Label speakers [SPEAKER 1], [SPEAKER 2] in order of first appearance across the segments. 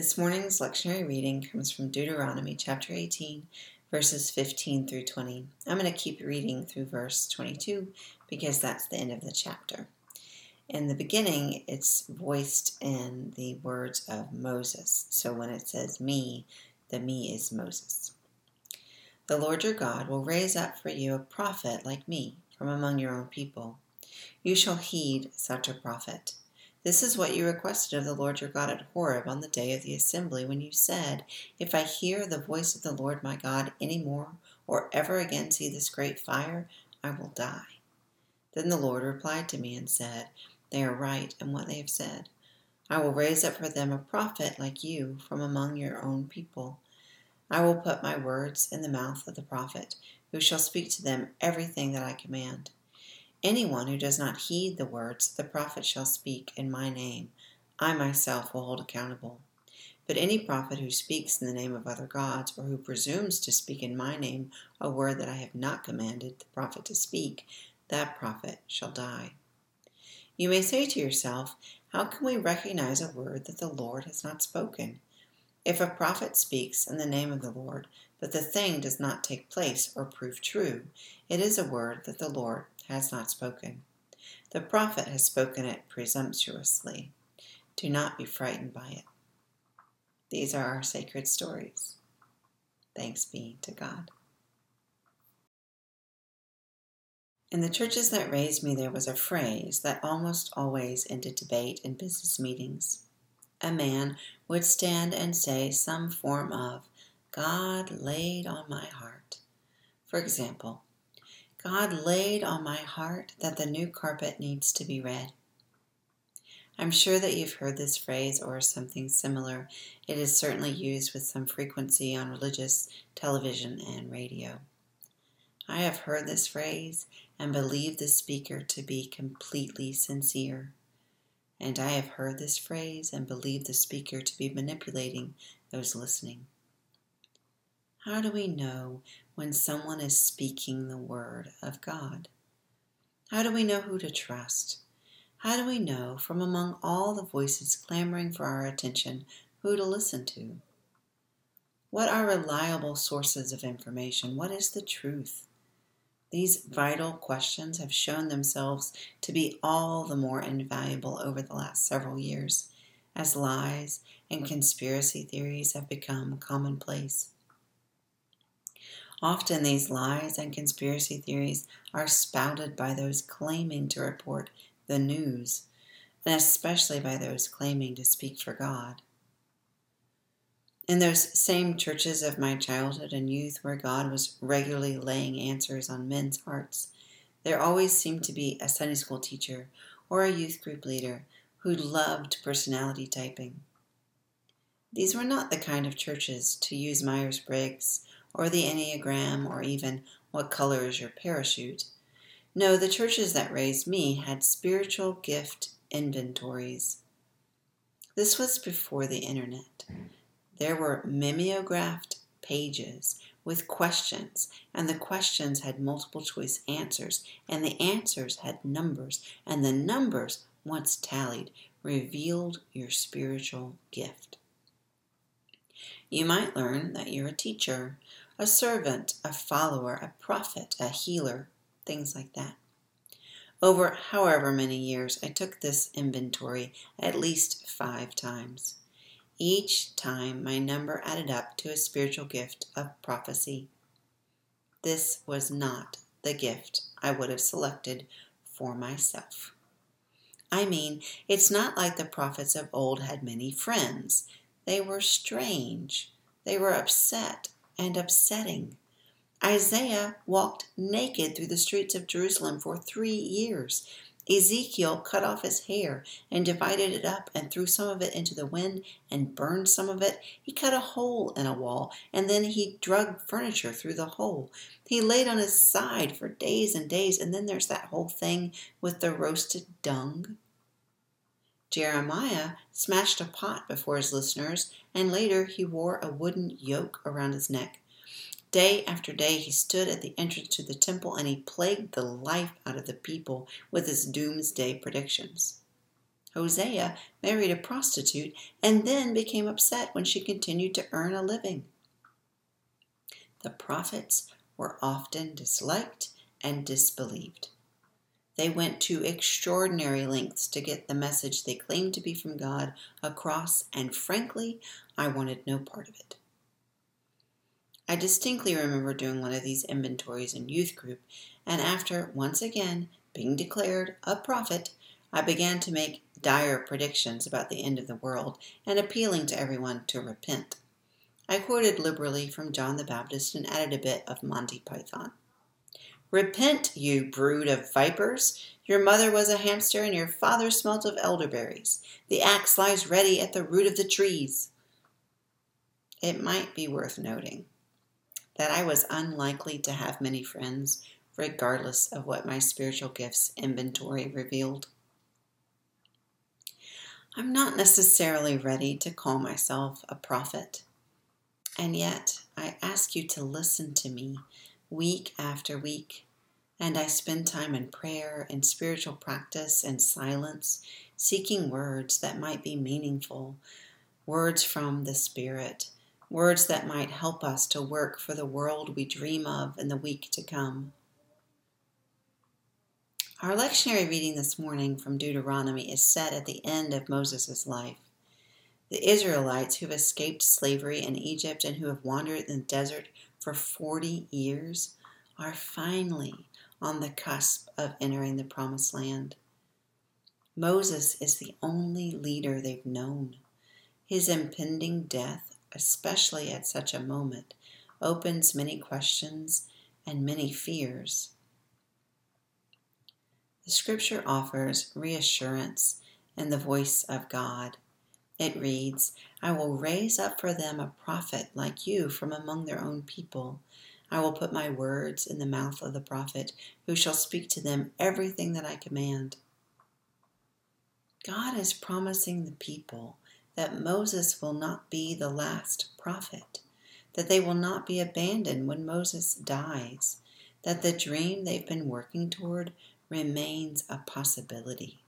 [SPEAKER 1] This morning's lectionary reading comes from Deuteronomy chapter 18, verses 15 through 20. I'm going to keep reading through verse 22 because that's the end of the chapter. In the beginning, it's voiced in the words of Moses. So when it says me, the me is Moses. The Lord your God will raise up for you a prophet like me from among your own people. You shall heed such a prophet this is what you requested of the Lord your God at Horeb on the day of the assembly, when you said, If I hear the voice of the Lord my God any more, or ever again see this great fire, I will die. Then the Lord replied to me and said, They are right in what they have said. I will raise up for them a prophet like you from among your own people. I will put my words in the mouth of the prophet, who shall speak to them everything that I command. Anyone who does not heed the words the prophet shall speak in my name, I myself will hold accountable. But any prophet who speaks in the name of other gods, or who presumes to speak in my name a word that I have not commanded the prophet to speak, that prophet shall die. You may say to yourself, How can we recognize a word that the Lord has not spoken? If a prophet speaks in the name of the Lord, but the thing does not take place or prove true, it is a word that the Lord has not spoken. The prophet has spoken it presumptuously. Do not be frightened by it. These are our sacred stories. Thanks be to God. In the churches that raised me, there was a phrase that almost always ended debate in business meetings. A man would stand and say some form of, God laid on my heart. For example, God laid on my heart that the new carpet needs to be red. I'm sure that you've heard this phrase or something similar. It is certainly used with some frequency on religious television and radio. I have heard this phrase and believe the speaker to be completely sincere. And I have heard this phrase and believe the speaker to be manipulating those listening. How do we know when someone is speaking the Word of God? How do we know who to trust? How do we know from among all the voices clamoring for our attention who to listen to? What are reliable sources of information? What is the truth? These vital questions have shown themselves to be all the more invaluable over the last several years as lies and conspiracy theories have become commonplace. Often these lies and conspiracy theories are spouted by those claiming to report the news, and especially by those claiming to speak for God. In those same churches of my childhood and youth where God was regularly laying answers on men's hearts, there always seemed to be a Sunday school teacher or a youth group leader who loved personality typing. These were not the kind of churches, to use Myers Briggs or the Enneagram, or even what color is your parachute. No, the churches that raised me had spiritual gift inventories. This was before the internet. There were mimeographed pages with questions, and the questions had multiple choice answers, and the answers had numbers, and the numbers, once tallied, revealed your spiritual gift. You might learn that you're a teacher, a servant, a follower, a prophet, a healer, things like that. Over however many years, I took this inventory at least five times. Each time, my number added up to a spiritual gift of prophecy. This was not the gift I would have selected for myself. I mean, it's not like the prophets of old had many friends. They were strange. They were upset and upsetting. Isaiah walked naked through the streets of Jerusalem for three years. Ezekiel cut off his hair and divided it up and threw some of it into the wind and burned some of it. He cut a hole in a wall and then he dragged furniture through the hole. He laid on his side for days and days, and then there's that whole thing with the roasted dung. Jeremiah smashed a pot before his listeners, and later he wore a wooden yoke around his neck. Day after day he stood at the entrance to the temple and he plagued the life out of the people with his doomsday predictions. Hosea married a prostitute and then became upset when she continued to earn a living. The prophets were often disliked and disbelieved. They went to extraordinary lengths to get the message they claimed to be from God across, and frankly, I wanted no part of it. I distinctly remember doing one of these inventories in youth group, and after once again being declared a prophet, I began to make dire predictions about the end of the world and appealing to everyone to repent. I quoted liberally from John the Baptist and added a bit of Monty Python. Repent, you brood of vipers! Your mother was a hamster, and your father smelt of elderberries. The axe lies ready at the root of the trees. It might be worth noting that I was unlikely to have many friends, regardless of what my spiritual gifts inventory revealed. I'm not necessarily ready to call myself a prophet, and yet I ask you to listen to me week after week, and I spend time in prayer and spiritual practice and silence, seeking words that might be meaningful, words from the Spirit, words that might help us to work for the world we dream of in the week to come. Our lectionary reading this morning from Deuteronomy is set at the end of Moses' life. The Israelites who have escaped slavery in Egypt and who have wandered in the desert for 40 years are finally on the cusp of entering the promised land. Moses is the only leader they've known. His impending death, especially at such a moment, opens many questions and many fears. The scripture offers reassurance in the voice of God it reads, I will raise up for them a prophet like you from among their own people. I will put my words in the mouth of the prophet, who shall speak to them everything that I command. God is promising the people that Moses will not be the last prophet, that they will not be abandoned when Moses dies, that the dream they've been working toward remains a possibility.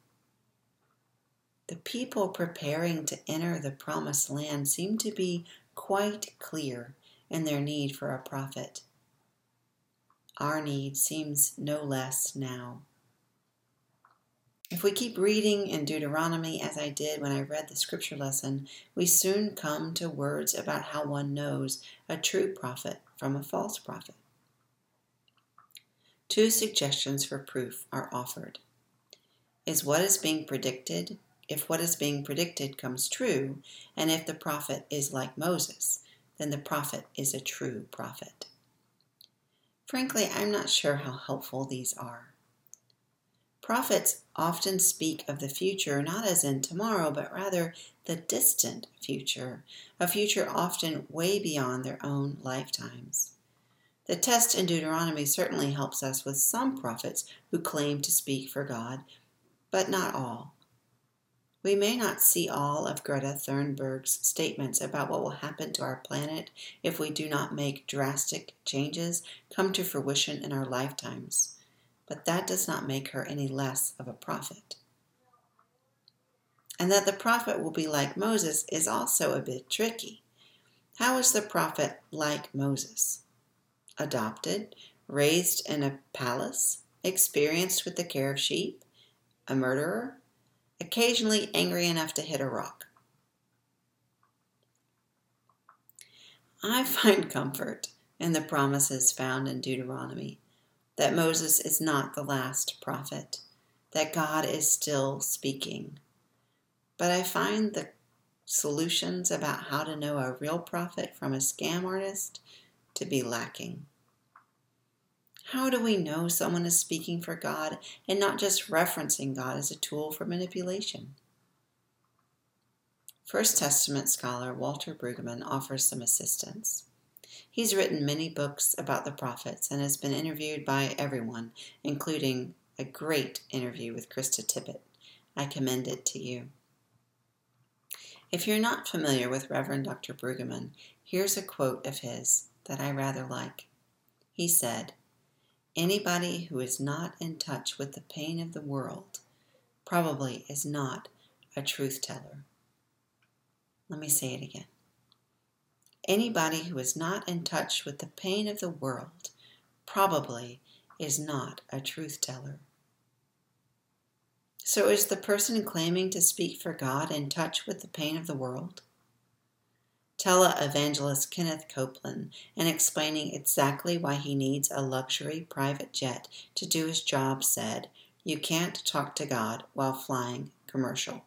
[SPEAKER 1] The people preparing to enter the promised land seem to be quite clear in their need for a prophet. Our need seems no less now. If we keep reading in Deuteronomy as I did when I read the scripture lesson, we soon come to words about how one knows a true prophet from a false prophet. Two suggestions for proof are offered. Is what is being predicted if what is being predicted comes true, and if the prophet is like Moses, then the prophet is a true prophet. Frankly, I'm not sure how helpful these are. Prophets often speak of the future not as in tomorrow, but rather the distant future, a future often way beyond their own lifetimes. The test in Deuteronomy certainly helps us with some prophets who claim to speak for God, but not all. We may not see all of Greta Thunberg's statements about what will happen to our planet if we do not make drastic changes come to fruition in our lifetimes, but that does not make her any less of a prophet. And that the prophet will be like Moses is also a bit tricky. How is the prophet like Moses? Adopted, raised in a palace, experienced with the care of sheep, a murderer, occasionally angry enough to hit a rock. I find comfort in the promises found in Deuteronomy that Moses is not the last prophet, that God is still speaking. But I find the solutions about how to know a real prophet from a scam artist to be lacking. How do we know someone is speaking for God and not just referencing God as a tool for manipulation? First Testament scholar Walter Brueggemann offers some assistance. He's written many books about the prophets and has been interviewed by everyone, including a great interview with Krista Tippett. I commend it to you. If you're not familiar with Reverend Dr. Brueggemann, here's a quote of his that I rather like. He said, Anybody who is not in touch with the pain of the world probably is not a truth teller. Let me say it again. Anybody who is not in touch with the pain of the world probably is not a truth teller. So, is the person claiming to speak for God in touch with the pain of the world? televangelist evangelist Kenneth Copeland and explaining exactly why he needs a luxury private jet to do his job said, You can't talk to God while flying commercial.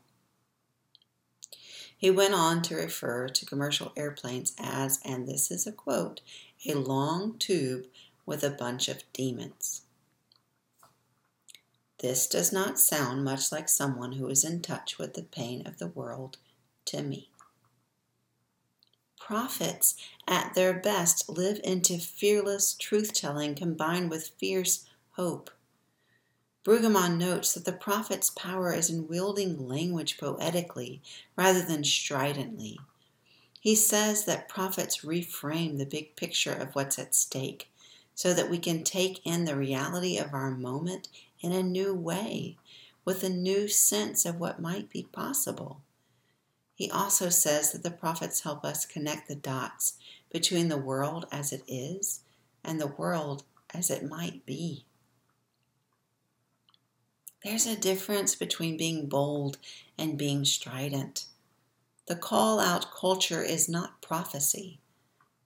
[SPEAKER 1] He went on to refer to commercial airplanes as, and this is a quote, a long tube with a bunch of demons. This does not sound much like someone who is in touch with the pain of the world to me prophets at their best live into fearless truth telling combined with fierce hope. Brueggemann notes that the prophet's power is in wielding language poetically rather than stridently. He says that prophets reframe the big picture of what's at stake so that we can take in the reality of our moment in a new way, with a new sense of what might be possible. He also says that the prophets help us connect the dots between the world as it is and the world as it might be. There's a difference between being bold and being strident. The call out culture is not prophecy,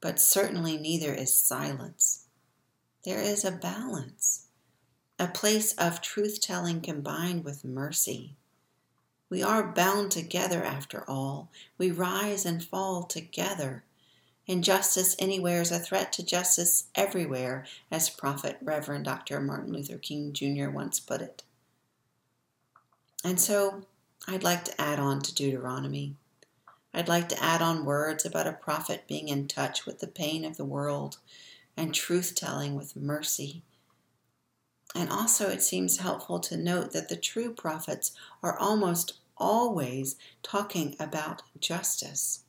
[SPEAKER 1] but certainly neither is silence. There is a balance, a place of truth telling combined with mercy, we are bound together after all. We rise and fall together. Injustice anywhere is a threat to justice everywhere, as Prophet Reverend Dr. Martin Luther King Jr. once put it. And so I'd like to add on to Deuteronomy. I'd like to add on words about a prophet being in touch with the pain of the world and truth telling with mercy. And also, it seems helpful to note that the true prophets are almost always talking about justice.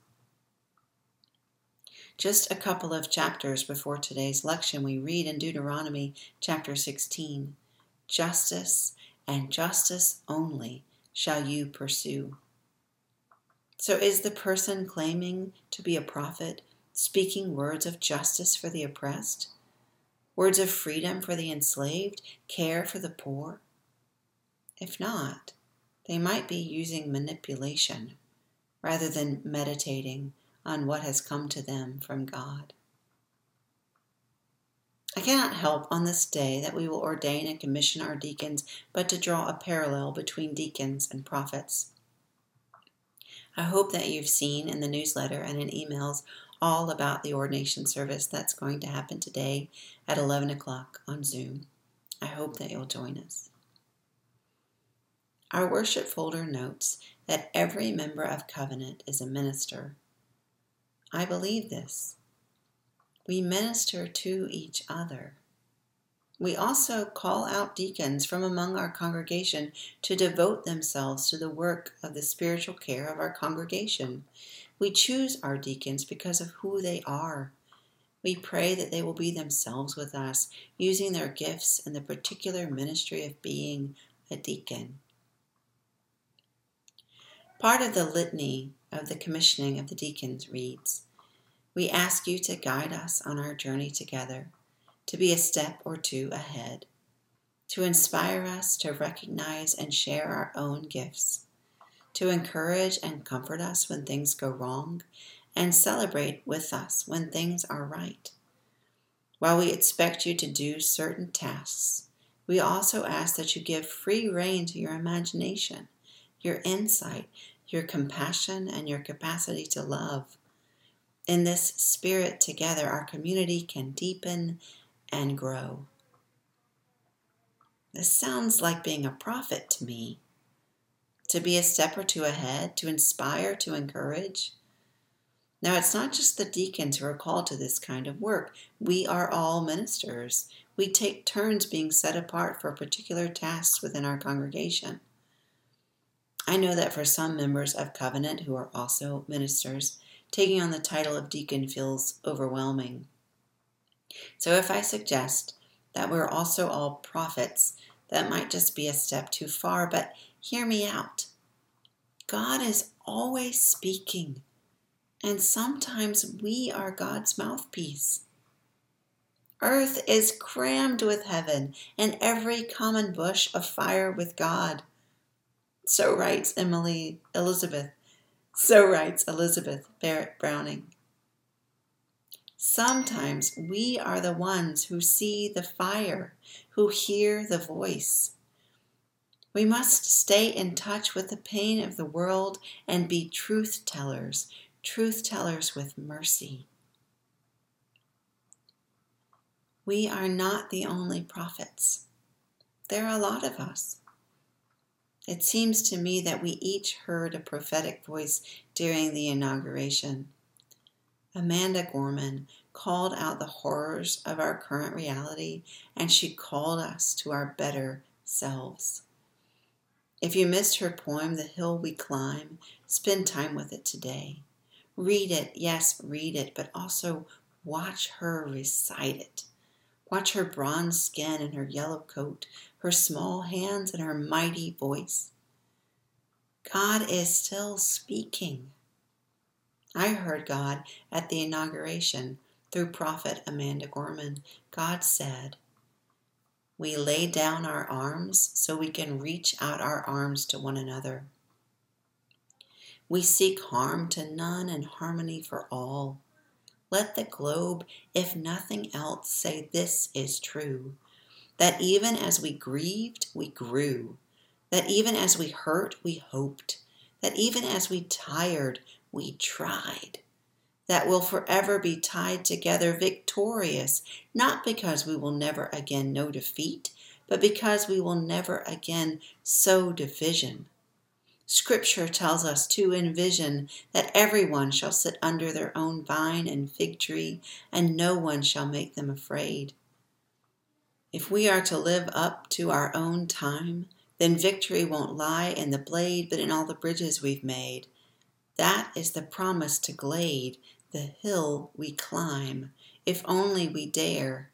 [SPEAKER 1] Just a couple of chapters before today's lection, we read in Deuteronomy chapter 16 Justice and justice only shall you pursue. So, is the person claiming to be a prophet speaking words of justice for the oppressed, words of freedom for the enslaved, care for the poor? If not, they might be using manipulation rather than meditating on what has come to them from God. I cannot help on this day that we will ordain and commission our deacons, but to draw a parallel between deacons and prophets. I hope that you've seen in the newsletter and in emails all about the ordination service that's going to happen today at 11 o'clock on Zoom. I hope that you'll join us. Our worship folder notes that every member of covenant is a minister. I believe this. We minister to each other. We also call out deacons from among our congregation to devote themselves to the work of the spiritual care of our congregation. We choose our deacons because of who they are. We pray that they will be themselves with us, using their gifts in the particular ministry of being a deacon. Part of the litany of the commissioning of the deacons reads We ask you to guide us on our journey together, to be a step or two ahead, to inspire us to recognize and share our own gifts, to encourage and comfort us when things go wrong, and celebrate with us when things are right. While we expect you to do certain tasks, we also ask that you give free rein to your imagination, your insight, your compassion, and your capacity to love. In this spirit, together, our community can deepen and grow. This sounds like being a prophet to me. To be a step or two ahead, to inspire, to encourage. Now, it's not just the deacons who are called to this kind of work. We are all ministers. We take turns being set apart for particular tasks within our congregation. I know that for some members of Covenant who are also ministers, taking on the title of deacon feels overwhelming. So if I suggest that we're also all prophets, that might just be a step too far, but hear me out. God is always speaking, and sometimes we are God's mouthpiece. Earth is crammed with heaven, and every common bush afire with God. So writes Emily Elizabeth. So writes Elizabeth Barrett Browning. Sometimes we are the ones who see the fire, who hear the voice. We must stay in touch with the pain of the world and be truth tellers, truth tellers with mercy. We are not the only prophets. There are a lot of us. It seems to me that we each heard a prophetic voice during the inauguration. Amanda Gorman called out the horrors of our current reality and she called us to our better selves. If you missed her poem, The Hill We Climb, spend time with it today. Read it, yes, read it, but also watch her recite it. Watch her bronze skin and her yellow coat, her small hands and her mighty voice. God is still speaking. I heard God at the inauguration through Prophet Amanda Gorman. God said, We lay down our arms so we can reach out our arms to one another. We seek harm to none and harmony for all. Let the globe, if nothing else, say this is true that even as we grieved, we grew, that even as we hurt, we hoped, that even as we tired, we tried, that will forever be tied together victorious, not because we will never again know defeat, but because we will never again sow division. Scripture tells us to envision that everyone shall sit under their own vine and fig tree, and no one shall make them afraid. If we are to live up to our own time, then victory won't lie in the blade, but in all the bridges we've made. That is the promise to glade, the hill we climb, if only we dare.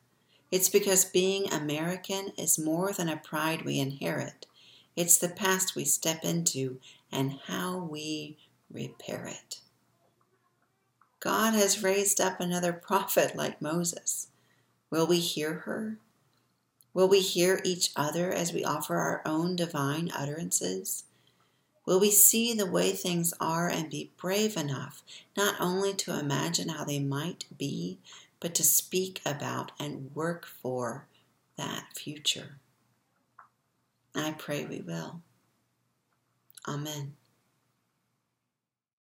[SPEAKER 1] It's because being American is more than a pride we inherit. It's the past we step into and how we repair it. God has raised up another prophet like Moses. Will we hear her? Will we hear each other as we offer our own divine utterances? Will we see the way things are and be brave enough not only to imagine how they might be, but to speak about and work for that future? I pray we will. Amen.